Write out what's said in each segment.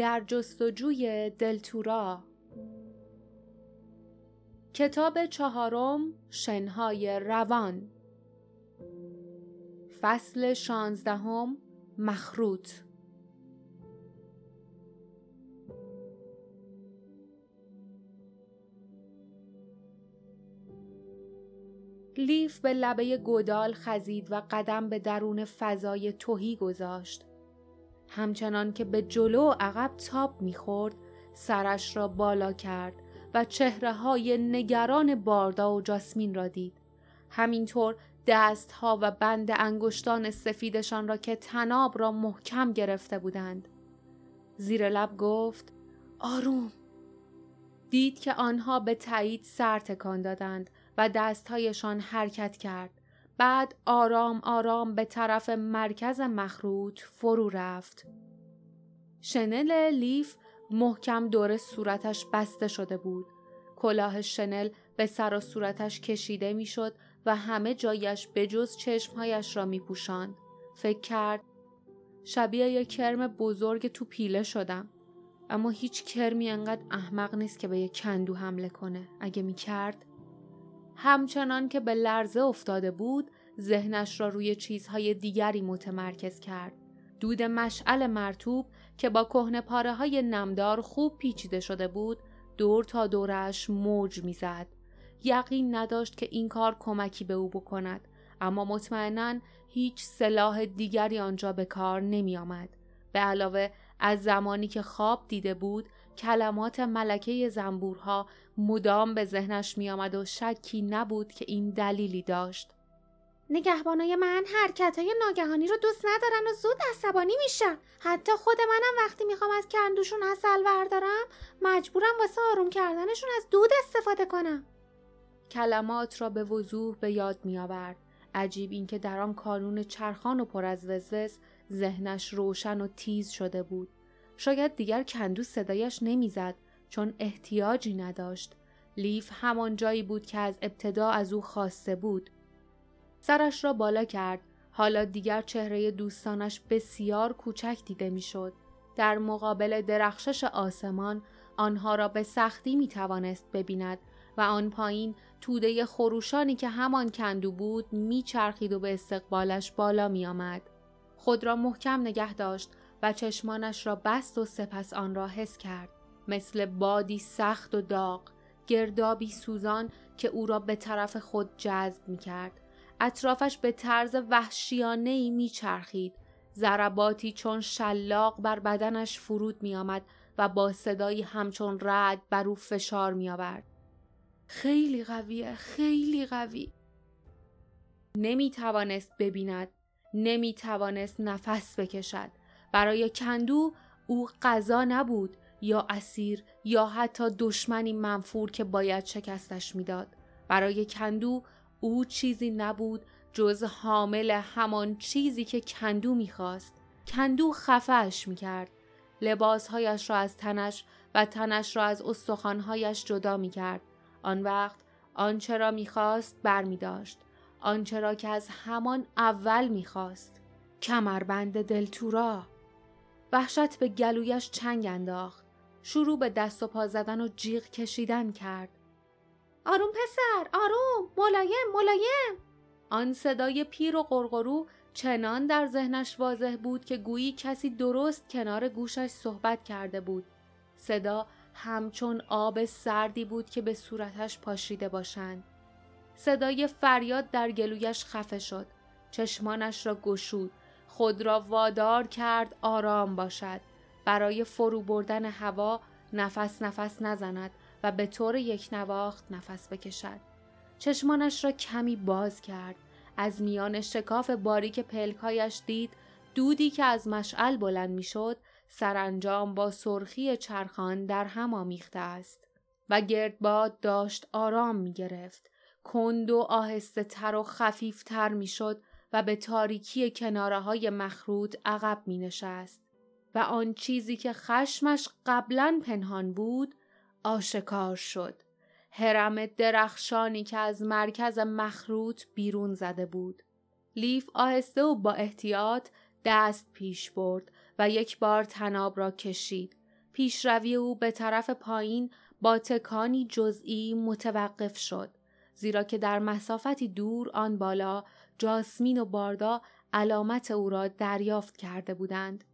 در جستجوی دلتورا کتاب چهارم شنهای روان. فصل شانزدهم مخروط. لیف به لبه گودال خزید و قدم به درون فضای توهی گذاشت. همچنان که به جلو و عقب تاب می‌خورد سرش را بالا کرد و چهره های نگران باردا و جاسمین را دید. همینطور دستها و بند انگشتان سفیدشان را که تناب را محکم گرفته بودند. زیر لب گفت آروم. دید که آنها به تایید سر تکان دادند و دستهایشان حرکت کرد. بعد آرام آرام به طرف مرکز مخروط فرو رفت. شنل لیف محکم دور صورتش بسته شده بود. کلاه شنل به سر و صورتش کشیده می‌شد و همه جایش به جز چشمهایش را می پوشند. فکر کرد شبیه یک کرم بزرگ تو پیله شدم. اما هیچ کرمی انقدر احمق نیست که به یک کندو حمله کنه. اگه می کرد همچنان که به لرزه افتاده بود ذهنش را روی چیزهای دیگری متمرکز کرد. دود مشعل مرتوب که با کهنه پاره های نمدار خوب پیچیده شده بود دور تا دورش موج می‌زد. یقین نداشت که این کار کمکی به او بکند اما مطمئنا هیچ سلاح دیگری آنجا به کار نمی آمد. به علاوه از زمانی که خواب دیده بود کلمات ملکه زنبورها مدام به ذهنش می آمد و شکی نبود که این دلیلی داشت. نگهبانای من حرکت های ناگهانی رو دوست ندارن و زود عصبانی میشن. حتی خود منم وقتی می‌خوام از کندوشون اصل بردارم مجبورم واسه آروم کردنشون از دود استفاده کنم. کلمات را به وضوح به یاد میآورد. عجیب اینکه در آن کانون چرخان و پر از وزوز ذهنش روشن و تیز شده بود. شاید دیگر کندو صدایش نمی‌زد چون احتیاجی نداشت. لیف همان جایی بود که از ابتدا از او خواسته بود سرش را بالا کرد حالا دیگر چهره دوستانش بسیار کوچک دیده می‌شد. در مقابل درخشش آسمان آنها را به سختی می توانست ببیند و آن پایین توده خروشانی که همان کندو بود میچرخید و به استقبالش بالا می آمد. خود را محکم نگه داشت و چشمانش را بست و سپس آن را حس کرد. مثل بادی سخت و داغ، گردابی سوزان که او را به طرف خود جذب می کرد. اطرافش به طرز وحشیانه ای میچرخید. ضرباتی چون شلاق بر بدنش فرود می آمد و با صدایی همچون رد بر او فشار می آورد. خیلی قویه خیلی قوی نمی توانست ببیند نمی توانست نفس بکشد برای کندو او غذا نبود یا اسیر یا حتی دشمنی منفور که باید شکستش می‌داد. برای کندو او چیزی نبود جز حامل همان چیزی که کندو می‌خواست. کندو خفهش می‌کرد. لباسهایش را از تنش و تنش را از استخوانهایش جدا می‌کرد. آن وقت آنچه را می‌خواست بر می داشت. آنچه را که از همان اول می‌خواست. کمربند دلتورا. وحشت به گلویش چنگ انداخت. شروع به دست و پا زدن و جیغ کشیدن کرد. آروم پسر آروم ملایم ملایم. آن صدای پیر و قرقرو چنان در ذهنش واضح بود که گویی کسی درست کنار گوشش صحبت کرده بود. صدا همچون آب سردی بود که به صورتش پاشیده باشند. صدای فریاد در گلویش خفه شد. چشمانش را گشود. خود را وادار کرد آرام باشد. برای فرو بردن هوا نفس نفس نزند و به طور یک نواخت نفس بکشد. چشمانش را کمی باز کرد. از میان شکاف باریک پلکایش دید دودی که از مشعل بلند می‌شد سرانجام با سرخی چرخان در هم آمیخته است و گردباد داشت آرام می گرفت. کند و آهسته تر و خفیف تر می شد و به تاریکی کناره های مخروط عقب می نشست و آن چیزی که خشمش قبلا پنهان بود آشکار شد. هرم درخشانی که از مرکز مخروط بیرون زده بود. لیف آهسته و با احتیاط دست پیش برد و یک بار تناب را کشید. پیشروی او به طرف پایین با تکانی جزئی متوقف شد زیرا که در مسافتی دور آن بالا جاسمین و باردا علامت او را دریافت کرده بودند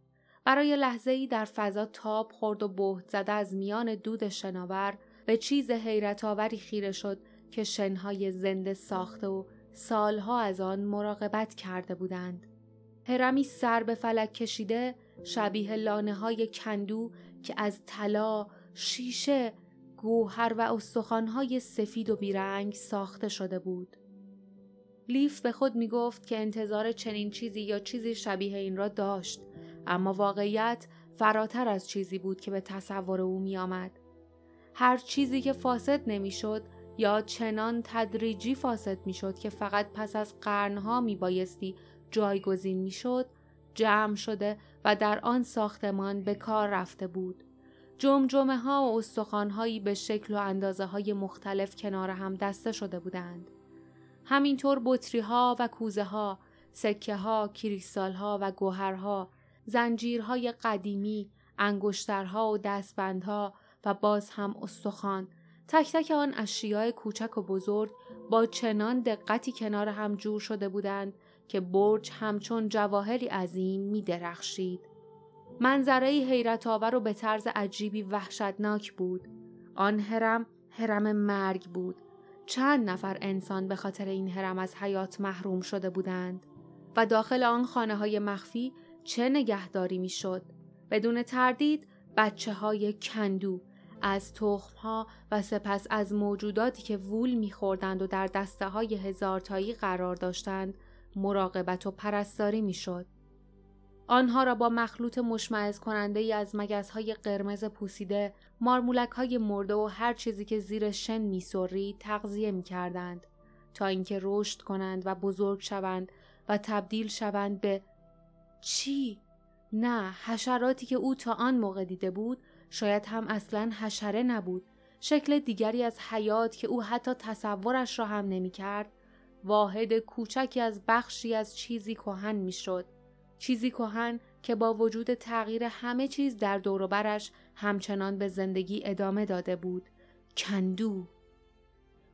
برای لحظه ای در فضا تاب خورد و بهت زده از میان دود شناور به چیز حیرت آوری خیره شد که شنهای زنده ساخته و سالها از آن مراقبت کرده بودند. هرمی سر به فلک کشیده شبیه لانه های کندو که از طلا، شیشه، گوهر و استخوانهای سفید و بیرنگ ساخته شده بود. لیف به خود می گفت که انتظار چنین چیزی یا چیزی شبیه این را داشت اما واقعیت فراتر از چیزی بود که به تصور او می آمد. هر چیزی که فاسد نمی‌شد یا چنان تدریجی فاسد می‌شد که فقط پس از قرنها می بایستی جایگزین می‌شد جمع شده و در آن ساختمان به کار رفته بود. جمجمه ها و استخوان هایی به شکل و اندازه های مختلف کنار هم دسته شده بودند. همینطور بطری ها و کوزه ها، سکه ها، کریستال ها و گوهرها، زنجیرهای قدیمی، انگشترها و دستبندها و باز هم استخوان تک تک آن اشیاء کوچک و بزرگ با چنان دقتی کنار هم جور شده بودند که برج همچون جواهری عظیم می درخشید. منظره حیرت آور و به طرز عجیبی وحشتناک بود. آن هرم هرم مرگ بود. چند نفر انسان به خاطر این هرم از حیات محروم شده بودند و داخل آن خانه های مخفی چه نگهداری می شد؟ بدون تردید بچه های کندو از تخم ها و سپس از موجوداتی که وول میخوردند و در دسته های هزارتایی قرار داشتند مراقبت و پرستاری می‌شد. آنها را با مخلوط مشمعز کننده ای از مگس های قرمز پوسیده، مارمولک های مرده و هر چیزی که زیر شن میسری تغذیه می کردند تا اینکه رشد کنند و بزرگ شوند و تبدیل شوند به چی؟ نه حشراتی که او تا آن موقع دیده بود شاید هم اصلا حشره نبود. شکل دیگری از حیات که او حتی تصورش را هم نمی کرد واحد کوچکی از بخشی از چیزی کهن می‌شد. چیزی کهن که با وجود تغییر همه چیز در دوروبرش همچنان به زندگی ادامه داده بود. کندو.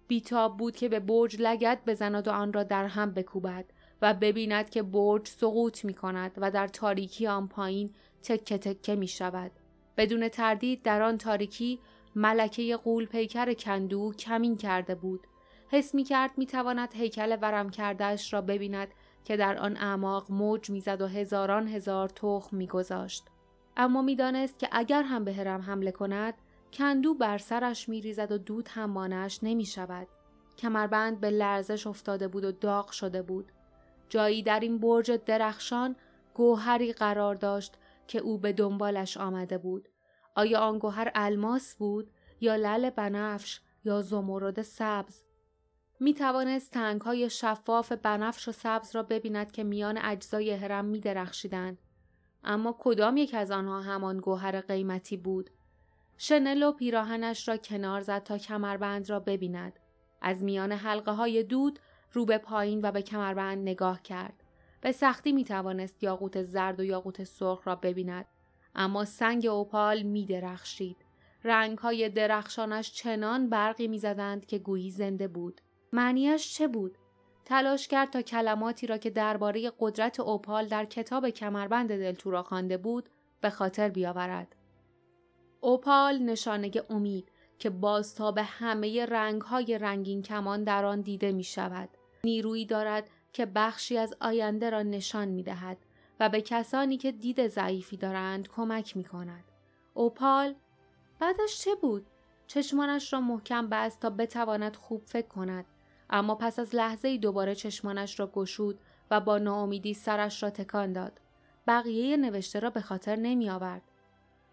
بیتاب بود که به برج لگت بزند و آن را در هم بکوبد. و ببیند که برج سقوط می کند و در تاریکی آن پایین تکه تکه می شود. بدون تردید در آن تاریکی ملکه قول پیکر کندو کمین کرده بود. حس می کرد می تواند هیکل ورم کردهش را ببیند که در آن اعماق موج می‌زد و هزاران هزار تخم میگذاشت اما می‌دانست که اگر هم به هرم حمله کند کندو بر سرش میریزد و دود هم مانعش نمی شود. کمربند به لرزش افتاده بود و داغ شده بود. جایی در این برج درخشان گوهری قرار داشت که او به دنبالش آمده بود. آیا آن گوهر الماس بود یا لل بنفش یا زمرد سبز؟ می توانست تنگ های شفاف بنفش و سبز را ببیند که میان اجزای هرم می درخشیدند. اما کدام یک از آنها همان گوهر قیمتی بود؟ شنل و پیراهنش را کنار زد تا کمربند را ببیند. از میان حلقه های دود رو به پایین و به کمربند نگاه کرد. به سختی می توانست یاقوت زرد و یاقوت سرخ را ببیند. اما سنگ اوپال می درخشید. رنگ های درخشانش چنان برقی می زدند که گویی زنده بود. معنیش چه بود؟ تلاش کرد تا کلماتی را که درباره قدرت اوپال در کتاب کمربند دلتورا خوانده بود به خاطر بیاورد. اوپال نشانه امید که بازتاب همه رنگ های رنگین کمان در آن دیده می شود. نیرویی دارد که بخشی از آینده را نشان می دهد و به کسانی که دید ضعیفی دارند کمک می کند. اوپال بعدش چه بود؟ چشمانش را محکم بست تا بتواند خوب فکر کند اما پس از لحظه ای دوباره چشمانش را گشود و با ناامیدی سرش را تکان داد. بقیه نوشته را به خاطر نمی آورد.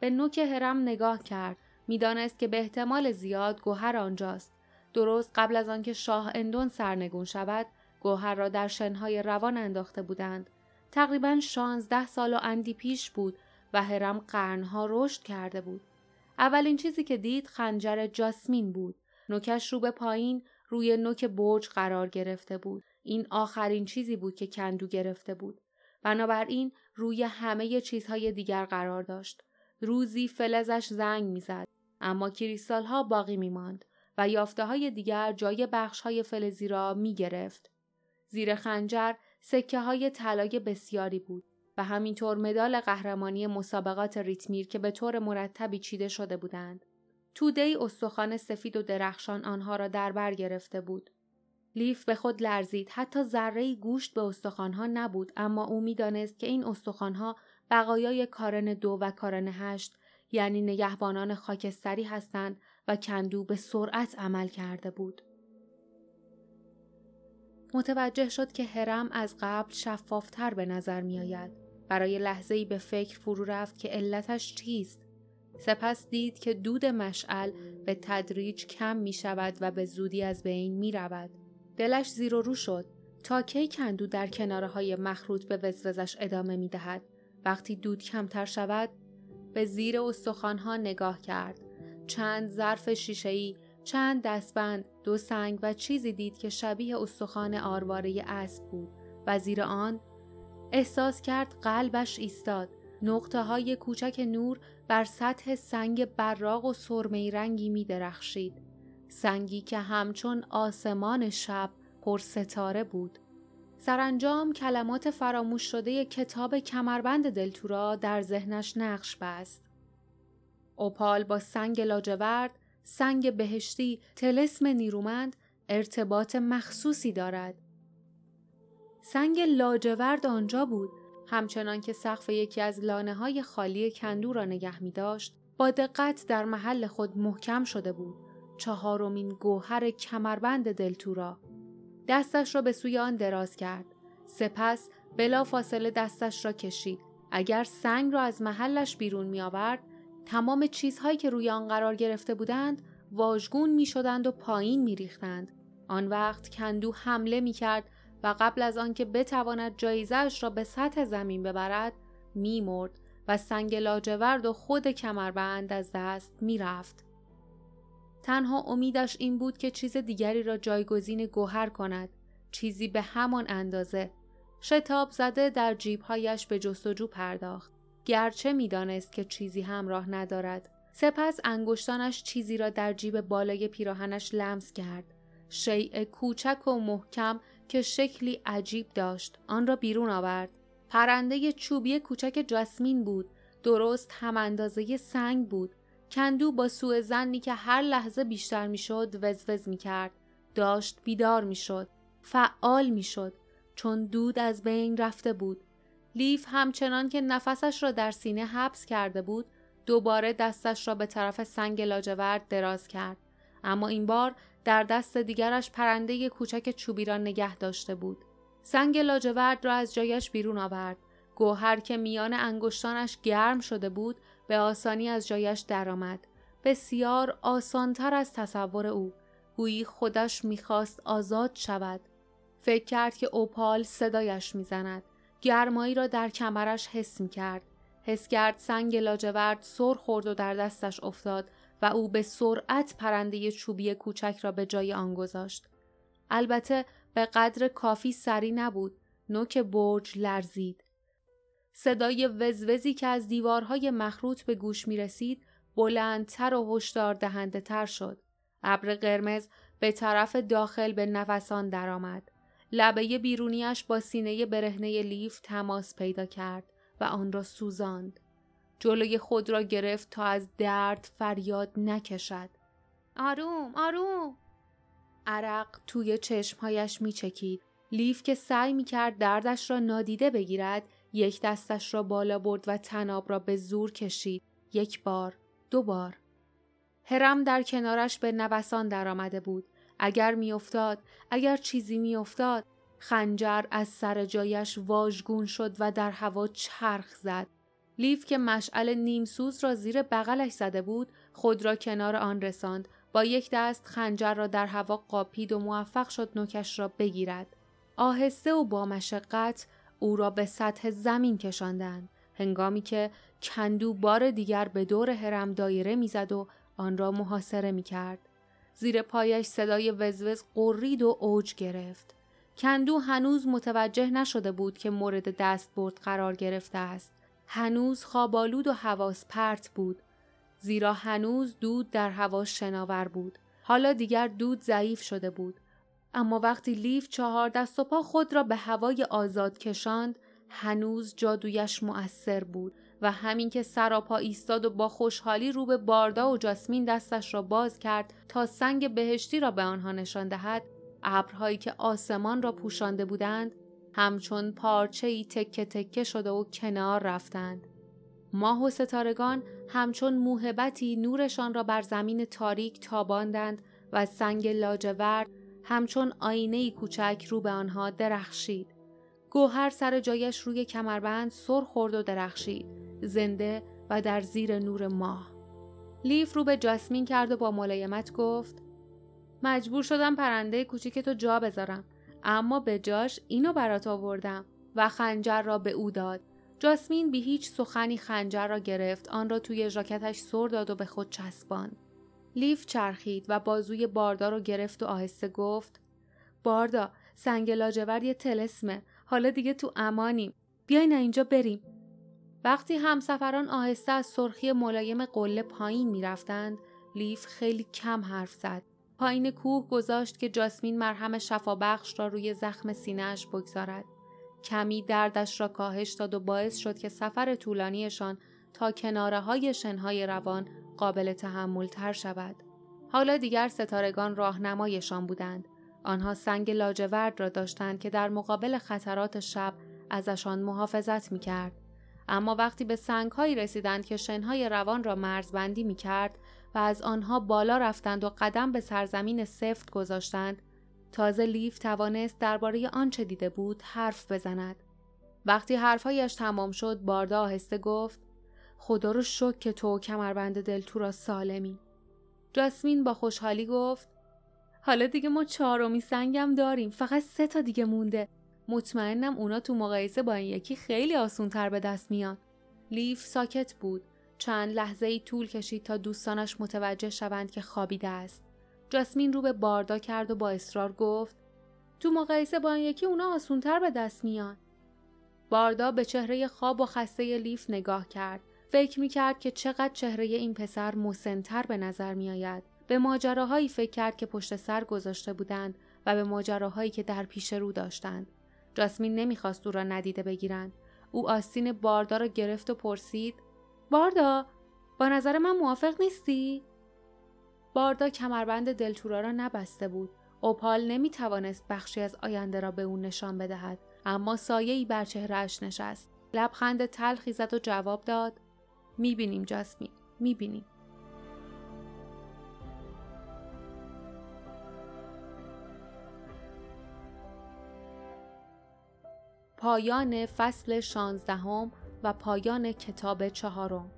به نوک هرم نگاه کرد. می‌دانست که به احتمال زیاد گوهر آنجاست. درست قبل از آنکه شاه اندون سرنگون شود، گوهر را در شنهای روان انداخته بودند. تقریبا شانزده سال و اندی پیش بود و هرم قرنها رشد کرده بود. اولین چیزی که دید خنجر جاسمین بود. نوکش رو به پایین روی نوک برج قرار گرفته بود. این آخرین چیزی بود که کندو گرفته بود. بنابراین روی همه چیزهای دیگر قرار داشت. روزی فلزش زنگ می‌زد اما کریستال ها باقی میماند و یافته های دیگر جای بخش های فلزی را می گرفت. زیر خنجر سکه های طلای بسیاری بود و همینطور مدال قهرمانی مسابقات ریتمیر که به طور مرتبی چیده شده بودند. توده استخوان سفید و درخشان آنها را در بر گرفته بود. لیف به خود لرزید حتی ذره گوشت به استخوانها نبود اما او می‌دانست که این استخوانها بقایای کارن دو و کارن هشت یعنی نگهبانان خاکستری هستند و کندو به سرعت عمل کرده بود. متوجه شد که هرم از قبل شفافتر به نظر می آید. برای لحظه ای به فکر فرو رفت که علتش چیست؟ سپس دید که دود مشعل به تدریج کم می شود و به زودی از بین می رود. دلش زیر و رو شد تا کی کندو در کناره های مخروط به وزوزش ادامه می دهد. وقتی دود کمتر شود به زیر استخوانها نگاه کرد. چند ظرف شیشه‌ای، چند دستبند، دو سنگ و چیزی دید که شبیه استخوان آرواره اسب بود و زیر آن احساس کرد قلبش ایستاد. نقطه های کوچک نور بر سطح سنگ براق و سرمه رنگی می درخشید. سنگی که همچون آسمان شب پر ستاره بود. سرانجام کلمات فراموش شده کتاب کمربند دلتورا در ذهنش نقش بست. اوپال با سنگ لاجورد، سنگ بهشتی، تلسم نیرومند ارتباط مخصوصی دارد. سنگ لاجورد آنجا بود همچنان که سقف یکی از لانه های خالی کندو را نگه می داشت با دقت در محل خود محکم شده بود چهارمین گوهر کمربند دلتورا دستش را به سوی آن دراز کرد سپس بلا فاصله دستش را کشید اگر سنگ را از محلش بیرون می آورد تمام چیزهایی که روی آن قرار گرفته بودند واژگون می شدند و پایین می ریختند. آن وقت کندو حمله می کرد و قبل از آنکه بتواند جایزش را به سطح زمین ببرد میمرد و سنگ لاجورد و خود کمربند از دست می‌رفت. تنها امیدش این بود که چیز دیگری را جایگزین گوهر کند چیزی به همان اندازه شتاب زده در جیبهایش به جستجو پرداخت گرچه می‌دانست که چیزی همراه ندارد. سپس انگشتانش چیزی را در جیب بالای پیراهنش لمس کرد. شیء کوچک و محکم که شکلی عجیب داشت آن را بیرون آورد. پرنده چوبی کوچک جاسمین بود. درست هم اندازه سنگ بود. کندو با سوء زنی که هر لحظه بیشتر می‌شد وزوز می کرد داشت بیدار می‌شد. فعال می‌شد. چون دود از بین رفته بود. لیف همچنان که نفسش را در سینه حبس کرده بود دوباره دستش را به طرف سنگ لاجورد دراز کرد اما این بار در دست دیگرش پرنده کوچک چوبی را نگه داشته بود. سنگ لاجورد را از جایش بیرون آورد. گوهر که میان انگشتانش گرم شده بود به آسانی از جایش درآمد. بسیار آسانتر از تصور او. گویی خودش می‌خواست آزاد شود. فکر کرد که اوپال صدایش می‌زند. گرمایی را در کمرش حس می کرد. حس کرد سنگ لاجورد سر خورد و در دستش افتاد و او به سرعت پرنده چوبی کوچک را به جای آن گذاشت. البته به قدر کافی سری نبود. نوک برج لرزید. صدای وزوزی که از دیوارهای مخروط به گوش می رسید بلندتر و هشدار دهنده تر شد. ابر قرمز به طرف داخل به نفسان درآمد. لبه بیرونیش با سینه برهنه لیف تماس پیدا کرد و آن را سوزاند. جلوی خود را گرفت تا از درد فریاد نکشد. آروم آروم عرق توی چشمهایش میچکید. لیف که سعی می‌کرد دردش را نادیده بگیرد یک دستش را بالا برد و تناب را به زور کشید. یک بار، دو بار. هرم در کنارش به نوسان درآمده بود. اگر میافتاد، اگر چیزی میافتاد، خنجر از سر جایش واژگون شد و در هوا چرخ زد. لیف که مشعل نیمسوز را زیر بغلش زده بود خود را کنار آن رساند با یک دست خنجر را در هوا قاپید و موفق شد نوکش را بگیرد آهسته و با مشقت او را به سطح زمین کشاندند هنگامی که کندو بار دیگر به دور هرم دایره می‌زد و آن را محاصره می کرد. زیر پایش صدای وزوز قرید و اوج گرفت. کندو هنوز متوجه نشده بود که مورد دست برد قرار گرفته است. هنوز خوابالود و حواس پرت بود زیرا هنوز دود در هوا شناور بود حالا دیگر دود ضعیف شده بود اما وقتی لیف چهار دست و پا خود را به هوای آزاد کشاند هنوز جادویش مؤثر بود و همین که سراپا ایستاد و با خوشحالی رو به باردا و جاسمین دستش را باز کرد تا سنگ بهشتی را به آنها نشان دهد ابرهایی که آسمان را پوشانده بودند همچون پارچه ای تکه تکه شده و کنار رفتند. ماه و ستارگان همچون موهبتی نورشان را بر زمین تاریک تاباندند و سنگ لاجورد همچون آینه کوچک رو به آنها درخشید. گوهر سر جایش روی کمربند سر خورد و درخشید. زنده و در زیر نور ماه. لیف رو به جاسمین کرد و با ملایمت گفت مجبور شدم پرنده کوچیک تو جا بذارم اما به جاش اینو برات آوردم و خنجر را به او داد. جاسمین بی هیچ سخنی خنجر را گرفت آن را توی ژاکتش سر داد و به خود چسباند. لیف چرخید و بازوی باردا رو گرفت و آهسته گفت باردا سنگ لاجورد یه تلسمه حالا دیگه تو امانیم. بیاین اینجا بریم. وقتی همسفران آهسته از سرخی ملایم قله پایین می‌رفتند لیف خیلی کم حرف زد پایین کوه گذاشت که جاسمین مرهم شفابخش را روی زخم سینهاش بگذارد کمی دردش را کاهش داد و باعث شد که سفر طولانیشان تا کناره های شنهای روان قابل تحمل تر شود. حالا دیگر ستارگان راهنمایشان بودند. آنها سنگ لاجورد را داشتند که در مقابل خطرات شب ازشان محافظت می کرد. اما وقتی به سنگهایی رسیدند که شنهای روان را مرزبندی می کرد و از آنها بالا رفتند و قدم به سرزمین سفت گذاشتند تازه لیف توانست درباره آنچه دیده بود حرف بزند. وقتی حرفهایش تمام شد باردا آهسته گفت خدا رو شک که تو کمربند دلتو را سالمی. جاسمین با خوشحالی گفت حالا دیگه ما چهارمی سنگم داریم فقط سه تا دیگه مونده مطمئنم اونا تو مقایسه با این یکی خیلی آسونتر به دست میان. لیف ساکت بود. چند لحظه ای طول کشید تا دوستانش متوجه شوند که خوابیده است. جاسمین رو به باردا کرد و با اصرار گفت تو مقایسه با این یکی اونا آسونتر به دست میان. باردا به چهره خواب و خسته لیف نگاه کرد. فکر می کرد که چقدر چهره این پسر مسنتر به نظر می آید. به ماجراهایی فکر کرد که پشت سر گذاشته بودند و به ماجراهایی که در پیش رو داشتند. جاسمین نمی‌خواست او را ندیده بگیرند. او آستین باردا را گرفت و پرسید باردا با نظر من موافق نیستی؟ باردا کمربند دلتورا را نبسته بود. اوپال نمی توانست بخشی از آینده را به او نشان بدهد اما سایه ای بر چهرهش نشست. لبخند تلخی زد و جواب داد می‌بینیم جاسمین می‌بینیم پایان فصل شانزدهم و پایان کتاب چهارم.